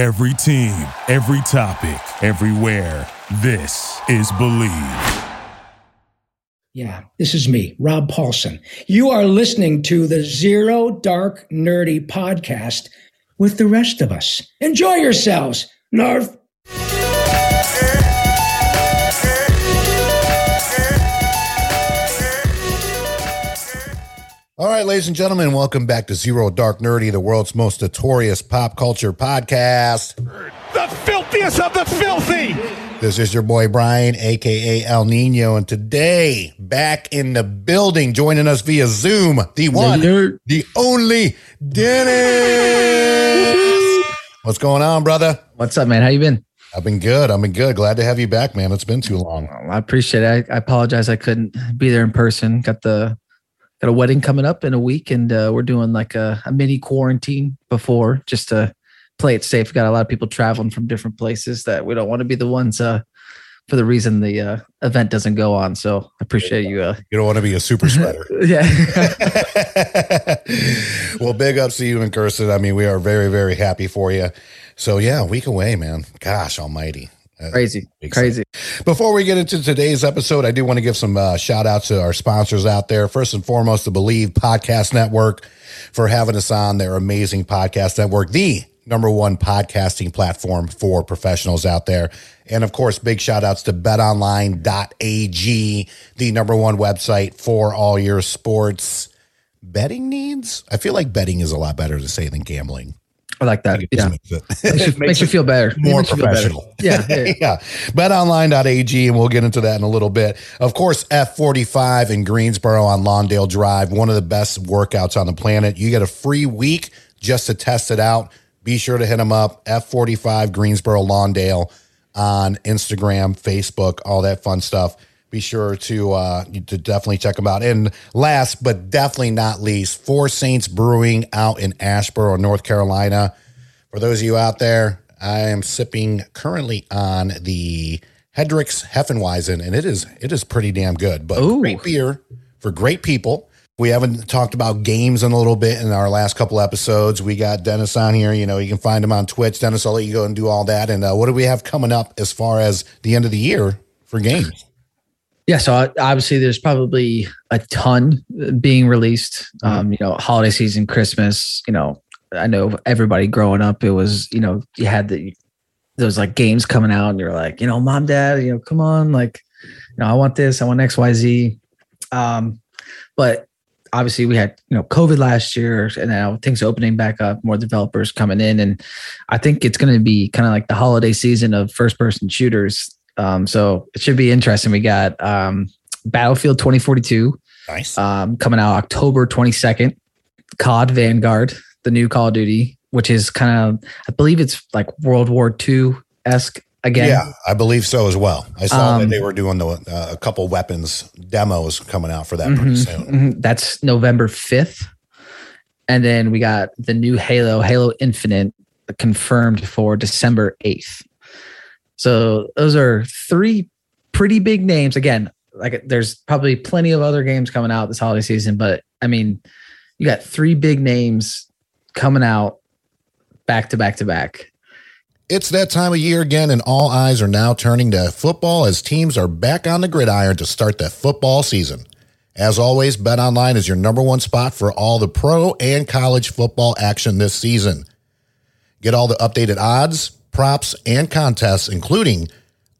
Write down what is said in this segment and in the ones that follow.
Every team, every topic, everywhere. This is Bleav. Yeah, this is me, Rob Paulsen. You are listening to the Zero Dark Nerdy podcast with the rest of us. Enjoy yourselves, Narf. All right, ladies and gentlemen, welcome back to Zero Dark Nerdy, the world's most notorious pop culture podcast. The filthiest of the filthy. This is your boy Brian, aka El Nino, and today back in the building, joining us via Zoom, the one, the only Dennis. What's going on, brother? What's up, man? How you been? I've been good. I've been good. Glad to have you back, man. It's been too long. I appreciate it. I, I apologize I couldn't be there in person. Got the got a wedding coming up in a week, and uh, we're doing like a, a mini quarantine before just to play it safe. We got a lot of people traveling from different places that we don't want to be the ones uh, for the reason the uh, event doesn't go on. So I appreciate you. Uh, You don't want to be a super spreader. yeah, well, big ups to you and Kirsten. I mean, we are very, very happy for you. So yeah, a week away, man. Gosh almighty. Crazy, crazy. Before we get into today's episode, I do want to give some uh, shout outs to our sponsors out there. First and foremost, the Bleav Podcast Network for having us on their amazing podcast network, the number one podcasting platform for professionals out there. And of course, big shout outs to betonline.ag, the number one website for all your sports betting needs. I feel like betting is a lot better to say than gambling. I like that. It Yeah, makes it- it makes you feel better. more Makes you feel better. professional. Yeah, yeah, yeah. yeah. BetOnline.ag, and we'll get into that in a little bit. Of course, F45 in Greensboro on Lawndale Drive, one of the best workouts on the planet. You get a free week just to test it out. Be sure to hit them up, F45 Greensboro Lawndale on Instagram, Facebook, all that fun stuff. Be sure to uh, to definitely check them out. And last but definitely not least, Four Saints Brewing out in Asheboro, North Carolina. For those of you out there, I am sipping currently on the Hedrick's Hefeweizen, and it is it is pretty damn good. But Ooh. great beer for great people. We haven't talked about games in a little bit in our last couple episodes. We got Dennis on here. You know, you can find him on Twitch. Dennis, I'll let you go and do all that. And uh, what do we have coming up as far as the end of the year for games? Yeah, so obviously there's probably a ton being released. Um, you know, holiday season, Christmas. You know, I know everybody growing up, it was you know you had the those like games coming out, and you're like, you know, mom, dad, you know, come on, like, you know, I want this, I want X, Y, Z. Um, but obviously we had you know COVID last year, and now things opening back up, more developers coming in, and I think it's going to be kind of like the holiday season of first person shooters. Um, so it should be interesting. We got um, Battlefield 2042 Nice. um, coming out October 22nd. COD Vanguard, the new Call of Duty, which is kind of, I believe it's like World War II esque again. Yeah, I believe so as well. I saw that Um, they were doing the uh, a couple weapons demos coming out for that pretty Mhm, soon. mhm. That's November 5th. And then we got the new Halo, Halo Infinite, confirmed for December 8th. So those are three pretty big names. Again, like there's probably plenty of other games coming out this holiday season, but I mean, you got three big names coming out back to back to back. It's that time of year again, and all eyes are now turning to football as teams are back on the gridiron to start the football season. As always, BetOnline is your number one spot for all the pro and college football action this season. Get all the updated odds, props, and contests, including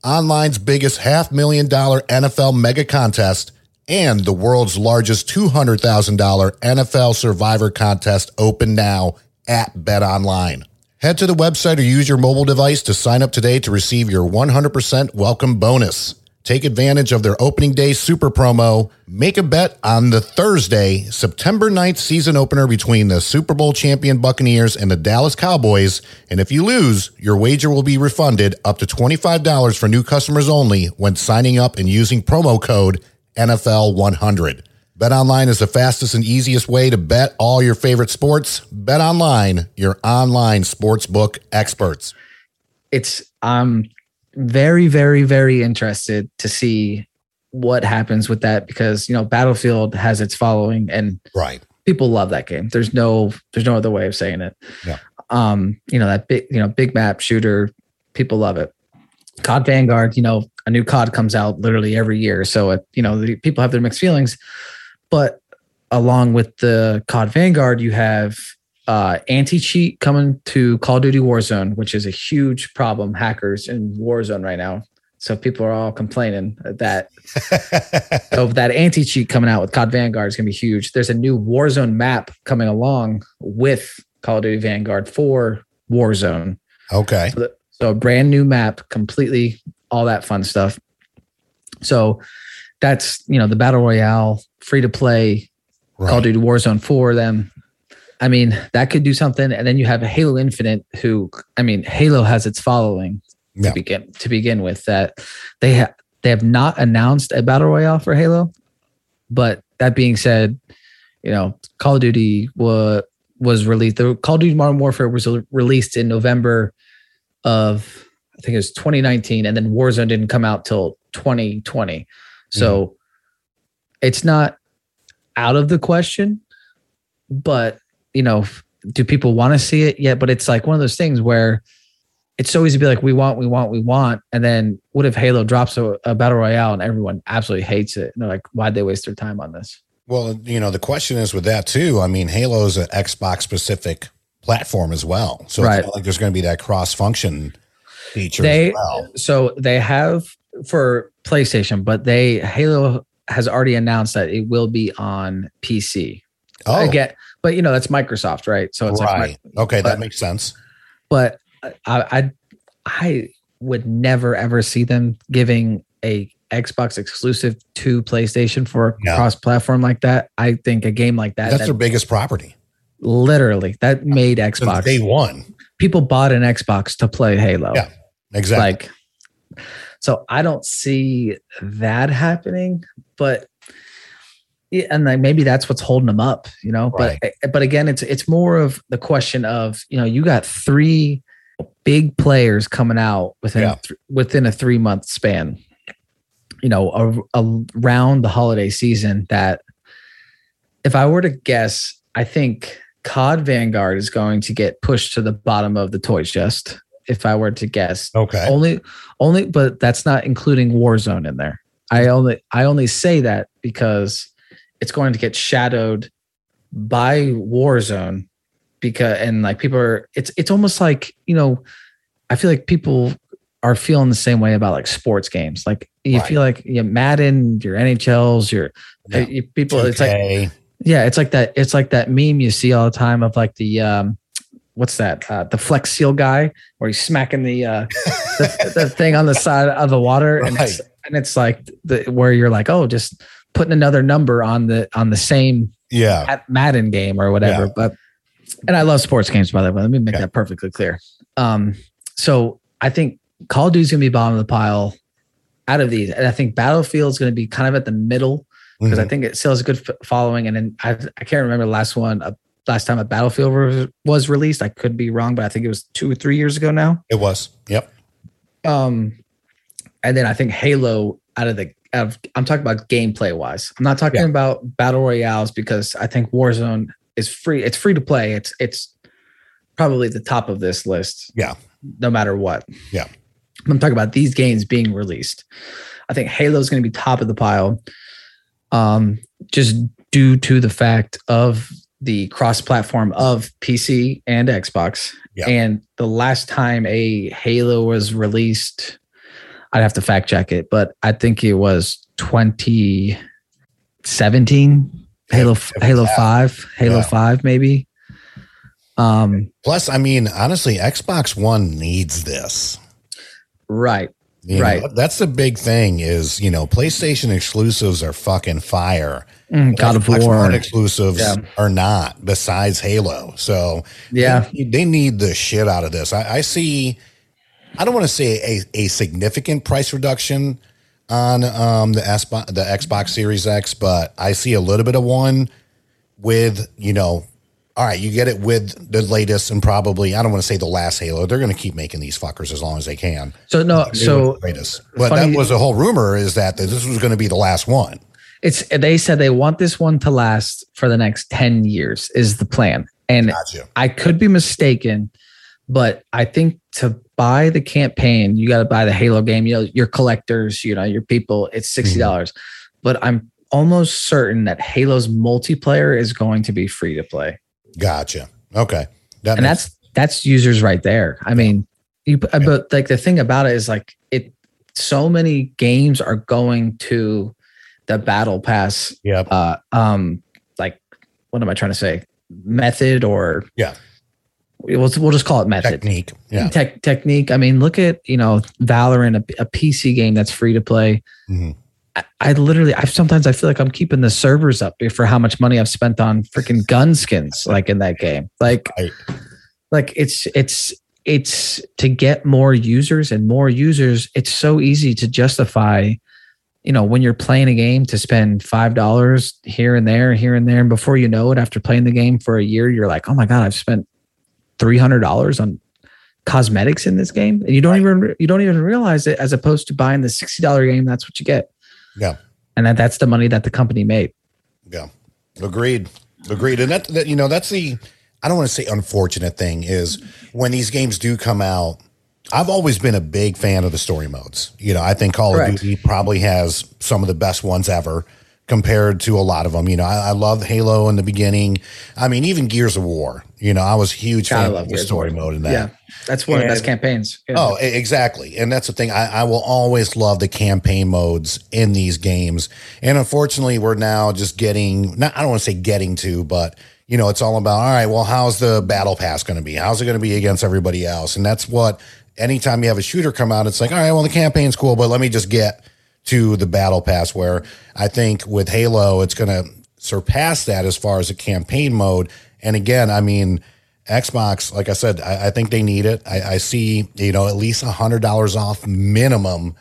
online's biggest half million dollar NFL mega contest and the world's largest $200,000 NFL survivor contest open now at BetOnline. Head to the website or use your mobile device to sign up today to receive your 100% welcome bonus. Take advantage of their opening day super promo. Make a bet on the Thursday, September 9th season opener between the Super Bowl champion Buccaneers and the Dallas Cowboys. And if you lose, your wager will be refunded up to $25 for new customers only when signing up and using promo code NFL100. BetOnline is the fastest and easiest way to bet all your favorite sports. BetOnline, your online sportsbook experts. It's I'm very, very, very interested to see what happens with that because you know Battlefield has its following and Right. people love that game. There's no there's no other way of saying it. Yeah. Um, you know, that big, you know, big map shooter, people love it. COD Vanguard, you know, a new COD comes out literally every year. So, it, you know, the, people have their mixed feelings. But along with the COD Vanguard, you have uh, anti cheat coming to Call of Duty Warzone, which is a huge problem. Hackers in Warzone right now. So people are all complaining that so that anti cheat coming out with COD Vanguard is going to be huge. There's a new Warzone map coming along with Call of Duty Vanguard for Warzone. Okay. So, so a brand new map, completely all that fun stuff. So that's you know the battle royale, free to play, Right. Call of Duty Warzone for them. I mean, that could do something. And then you have Halo Infinite, who I mean, Halo has its following Yeah. to begin to begin with. That they have they have not announced a battle royale for Halo, but that being said, you know, Call of Duty was was released. The Call of Duty Modern Warfare was released in November of I think it was 2019, and then Warzone didn't come out till 2020. So mm-hmm. it's not out of the question, but you know, do people want to see it yet? But it's like one of those things where it's so easy to be like, we want, we want, we want. And then what if Halo drops a, a battle royale and everyone absolutely hates it? And they're like, why'd they waste their time on this? Well, you know, the question is with that too. I mean, Halo is an Xbox specific platform as well. So Right. it's not like there's going to be that cross function feature They- as well. So they have for PlayStation, but they Halo has already announced that it will be on PC. Oh, get, but you know, that's Microsoft, right? So it's right. like, okay, but- that makes sense. but I, I, I would never ever see them giving a Xbox exclusive to PlayStation for No. cross platform like that. I think a game like that, That's that their biggest property. literally that made Xbox. day one. People bought an Xbox to play Halo. Yeah, Exactly. Like, so I don't see that happening, but yeah, and like maybe that's what's holding them up, you know. But eh, but again, it's it's more of the question of you know you got three big players coming out within Yeah. th- within a three month span, you know, a, a, around the holiday season. That if I were to guess, I think COD Vanguard is going to get pushed to the bottom of the toy chest. If I were to guess, okay. only only but that's not including warzone in there i only i only say that because it's going to get shadowed by warzone because and like people are it's it's almost like you know i feel like people are feeling the same way about like sports games like you Right. feel like you madden your nhls your Yeah. you- people it's like yeah, it's like that. It's like that meme you see all the time of like the um, what's that? Uh, the Flex Seal guy where he's smacking the uh, the, the thing on the side of the water, and it's and it's like the where you're like, oh, just putting another number on the on the same yeah. Madden game or whatever. Yeah. But and I love sports games by the way. Let me make Yeah. that perfectly clear. Um, so I think Call of Duty's gonna be bottom of the pile out of these, and I think Battlefield's gonna be kind of at the middle because I Mhm. think it still has a good following. And then I, I can't remember the last one, uh, last time a Battlefield was, was released. I could be wrong, but I think it was two or three years ago now. it was. Yep. Um, and then I think Halo out of the, of, I'm talking about gameplay wise. I'm not talking Yeah. about battle royales because I think Warzone is free. It's free to play. It's it's probably the top of this list. Yeah. no matter what. Yeah. I'm talking about these games being released. I think Halo is going to be top of the pile, um, just due to the fact of the cross-platform of PC and Xbox. Yeah. And the last time a Halo was released, I'd have to fact check it, but I think it was 2017. Halo, Halo that. Five, Halo Yeah. Five, maybe. Um, Plus, I mean, honestly, Xbox One needs this. right. You know, Right. that's the big thing is, you know, PlayStation exclusives are fucking fire. Mm, God of Xbox War. One exclusives Yeah. are not, besides Halo. So Yeah. they, they need the shit out of this. I, I see, I don't want to say a, a significant price reduction on um, the, Xbox, the Xbox Series X, but I see a little bit of one with, you know, all right, you get it with the latest and probably, I don't want to say the last Halo. They're going to keep making these fuckers as long as they can. So no, so. But funny- that was the whole rumor is that this was going to be the last one. It's they said they want this one to last for the next 10 years is the plan. And Gotcha. I could be mistaken, but I think to buy the campaign, you got to buy the Halo game. You know, your collectors, you know, your people, it's $60. dollars But I'm almost certain that Halo's multiplayer is going to be free to play. Gotcha. Okay. That and makes- that's that's users right there. I mean, you but like the thing about it is like it so many games are going to the battle pass yep. uh um like what am I trying to say? Method or Yeah. We'll, we'll just call it method. technique. Yeah. Tech, technique. I mean, look at you know Valorant, a, a PC game that's free to play. Mhm. I, I literally, I sometimes I feel like I'm keeping the servers up for how much money I've spent on freaking gun skins, like in that game. Like, Right. like it's it's it's to get more users and more users. It's so easy to justify. You know, when you're playing a game to spend five dollars here and there, here and there, and before you know it, after playing the game for a year, you're like, "Oh my god, I've spent three hundred dollars on cosmetics in this game," and you don't even you don't even realize it. As opposed to buying the sixty dollar game, that's what you get, Yeah. and that, that's the money that the company made. Yeah. Agreed. Agreed. And that, that you know, that's the I don't want to say unfortunate thing is when these games do come out. I've always been a big fan of the story modes. You know, I think Call Correct. of Duty probably has some of the best ones ever compared to a lot of them. You know, I, I love Halo in the beginning. I mean, even Gears of War. You know, I was a huge God, I fan love of the Gears story War. mode in that. Yeah, that's one of the best campaigns. Yeah. Oh, exactly. And that's the thing. I, I will always love the campaign modes in these games. And unfortunately, we're now just getting, not, I don't want to say getting to, but, you know, it's all about, all right, well, how's the battle pass going to be? How's it going to be against everybody else? And that's what, anytime you have a shooter come out, it's like, all right, well, the campaign's cool, but let me just get to the battle pass where I think with Halo, it's going to surpass that as far as a campaign mode. And again, I mean, Xbox, like I said, I, I think they need it. I, I see, you know, at least a hundred dollars off minimum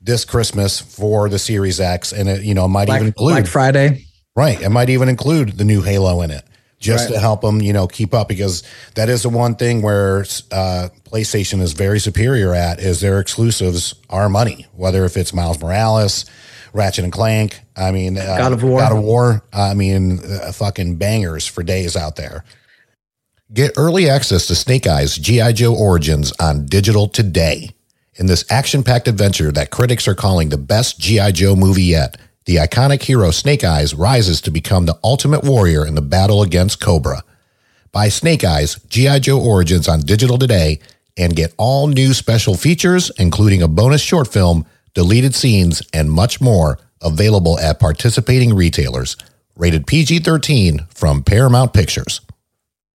this Christmas for the Series X, and it, you know, might Black, even include Black Friday. right. It might even include the new Halo in it, just Right. to help them, you know, keep up because that is the one thing where uh, PlayStation is very superior at is their exclusives are money, whether if it's Miles Morales. Ratchet and Clank. I mean, uh, God of War. God of War. I mean, uh, fucking bangers for days out there. Get early access to Snake Eyes G.I. Joe Origins on digital today. In this action packed adventure that critics are calling the best G.I. Joe movie yet, the iconic hero Snake Eyes rises to become the ultimate warrior in the battle against Cobra. Buy Snake Eyes G.I. Joe Origins on digital today and get all new special features, including a bonus short film, deleted scenes, and much more available at participating retailers. Rated PG 13 from Paramount Pictures.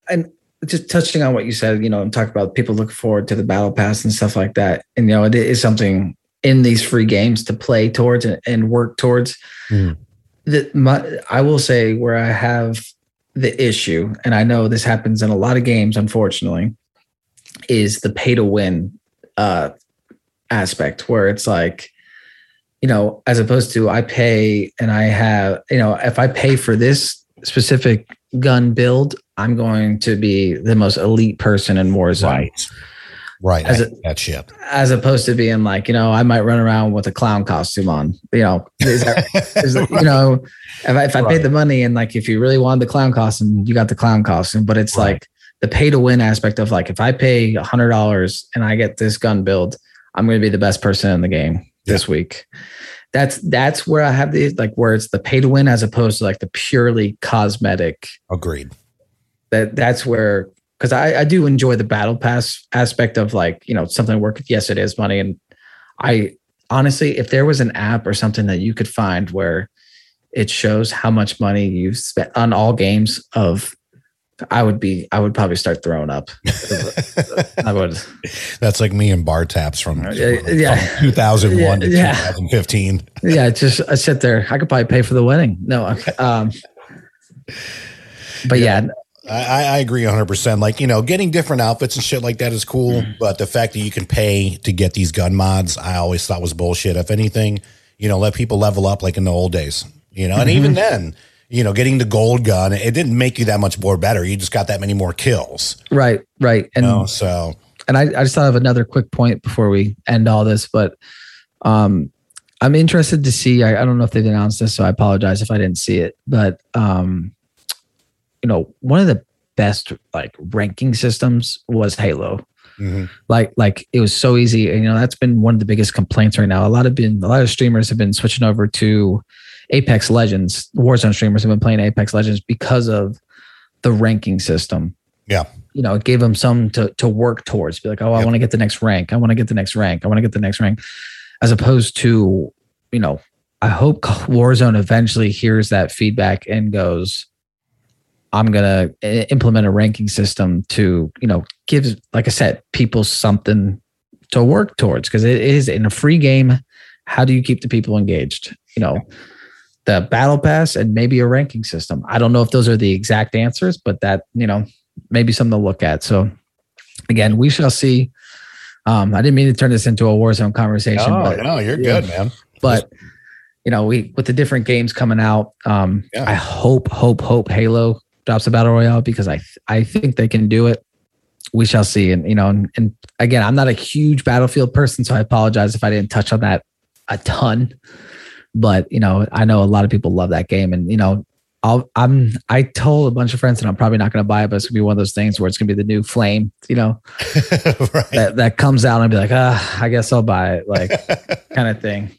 and just touching on what you said, you know, talk about people looking forward to the battle pass and stuff like that. And you know, it is something in these free games to play towards and, and work towards. Mhm. That my I will say where I have the issue, and I know this happens in a lot of games, unfortunately, is the pay to win uh aspect where it's like you know, as opposed to I pay and I have, you know, if I pay for this specific gun build, I'm going to be the most elite person in Warzone. Right. As I a- that shit. As opposed to being like, you know, I might run around with a clown costume on. You know, is that, is, you know, if I, if I Right. paid the money and like if you really wanted the clown costume, you got the clown costume. But it's Right. like the pay to win aspect of like if I pay a hundred dollars and I get this gun build, I'm going to be the best person in the game this week. That's that's where I have the like where it's the pay to win as opposed to like the purely cosmetic. Agreed. That that's where because I, I do enjoy the battle pass aspect of like you know something work. Yes, it is money, and I honestly, if there was an app or something that you could find where it shows how much money you've spent on all games of I would be I would probably start throwing up. I would. That's like me and bar taps from, Yeah, yeah. from 2001 to Yeah. 2015. Yeah, just I sit there. I could probably pay for the wedding. No, um, but yeah, I, I I agree 100%. Like, you know, getting different outfits and shit like that is cool. Mm-hmm. But the fact that you can pay to get these gun mods, I always thought was bullshit. If anything, you know, let people level up like in the old days, you know, and Mm-hmm. even then, you know, getting the gold gun, it didn't make you that much more better. You just got that many more kills. right, right, and You know, so and I, I just thought of another quick point before we end all this, but um, I'm interested to see. I, I don't know if they've announced this, so I apologize if I didn't see it. But um, you know, one of the best like ranking systems was Halo. Mhm. Like like it was so easy. And you know, that's been one of the biggest complaints right now. A lot of been a lot of streamers have been switching over to Apex Legends. Warzone streamers have been playing Apex Legends because of the ranking system. Yeah. You know, it gave them some to to work towards. Be like, oh, I Yep. want to get the next rank. I want to get the next rank. I want to get the next rank. As opposed to, you know, I hope Warzone eventually hears that feedback and goes, I'm gonna implement a ranking system to, you know, give, like I said, people something to work towards because it is in a free game. How do you keep the people engaged? You know, the battle pass and maybe a ranking system. I don't know if those are the exact answers, but that, you know, maybe something to look at. So again, we shall see. Um, I didn't mean to turn this into a Warzone conversation, Oh, but no, you're yeah. good, man. but you know, we with the different games coming out, um, Yeah. I hope, hope, hope Halo drops a battle royale because I I think they can do it. We shall see, and you know, and, and again, I'm not a huge Battlefield person, so I apologize if I didn't touch on that a ton. But you know, I know a lot of people love that game, and you know, I'll, I'm I told a bunch of friends and I'm probably not going to buy it, but it's gonna be one of those things where it's gonna be the new flame, you know, right. that that comes out and be like, ah, I guess I'll buy it, like kind of thing.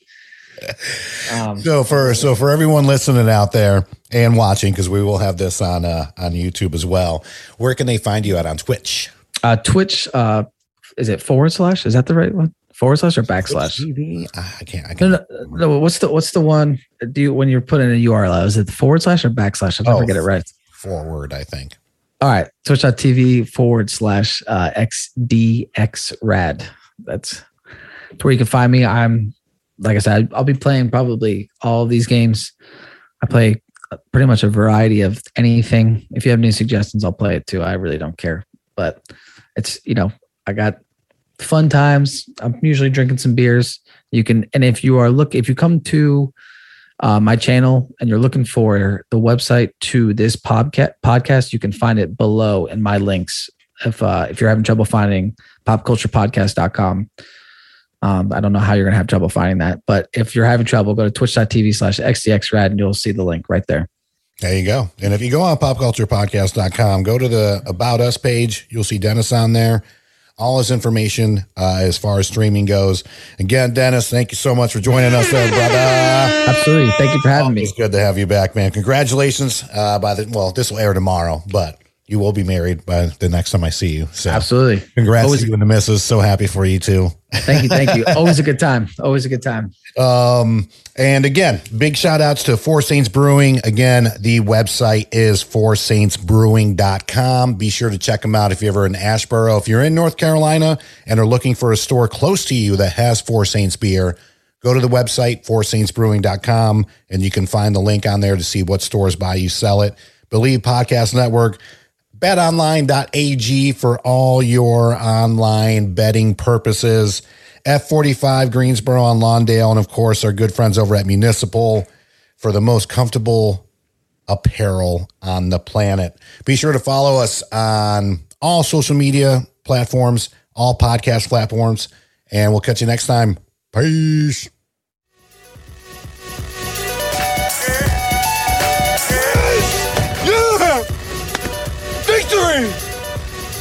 Um, So for so for everyone listening out there and watching, because we will have this on uh, on YouTube as well. Where can they find you at on Twitch? Uh, Twitch, uh, is it forward slash? Is that the right one? Forward slash or backslash? TV. Ah, I can't. I No, can't. no, no. What's the what's the one? Do you when you're putting in a URL? Is it forward slash or backslash? I'll never Oh. get it right. Forward, I think. All right, twitch.tv forward slash uh, xdxrad. That's where you can find me. I'm like I said, I'll be playing probably all these games. I play pretty much a variety of anything. If you have any suggestions, I'll play it too. I really don't care. But it's you know, I got fun times. I'm usually drinking some beers. You can, and if you are look, if you come to uh, my channel and you're looking for the website to this podca- podcast, you can find it below in my links. If uh, if you're having trouble finding popculturepodcast.com, um, I don't know how you're gonna have trouble finding that, but if you're having trouble, go to twitch.tv slash xdxrad and you'll see the link right there. There you go. And if you go on popculturepodcast.com, go to the About Us page. You'll see Dennis on there. All his information uh, as far as streaming goes. Again, Dennis, thank you so much for joining us there, brother. Absolutely. Thank you for having me. It's good to have you back, man. Congratulations. Uh, by the well, this will air tomorrow, but you will be married by the next time I see you. So Absolutely. congrats Always- to you and the missus. So happy for you too. Thank you. Thank you. Always a good time. Always a good time. Um, and again, big shout outs to Four Saints Brewing. Again, the website is four foursaintsbrewing.com. Be sure to check them out if you're ever in Asheboro. If you're in North Carolina and are looking for a store close to you that has Four Saints beer, go to the website, four foursaintsbrewing.com, and you can find the link on there to see what stores buy you sell it. Bleav Podcast Network, betonline.ag for all your online betting purposes. F45 Greensboro on Lawndale, and of course, our good friends over at Municipal for the most comfortable apparel on the planet. Be sure to follow us on all social media platforms, all podcast platforms, and we'll catch you next time. Peace.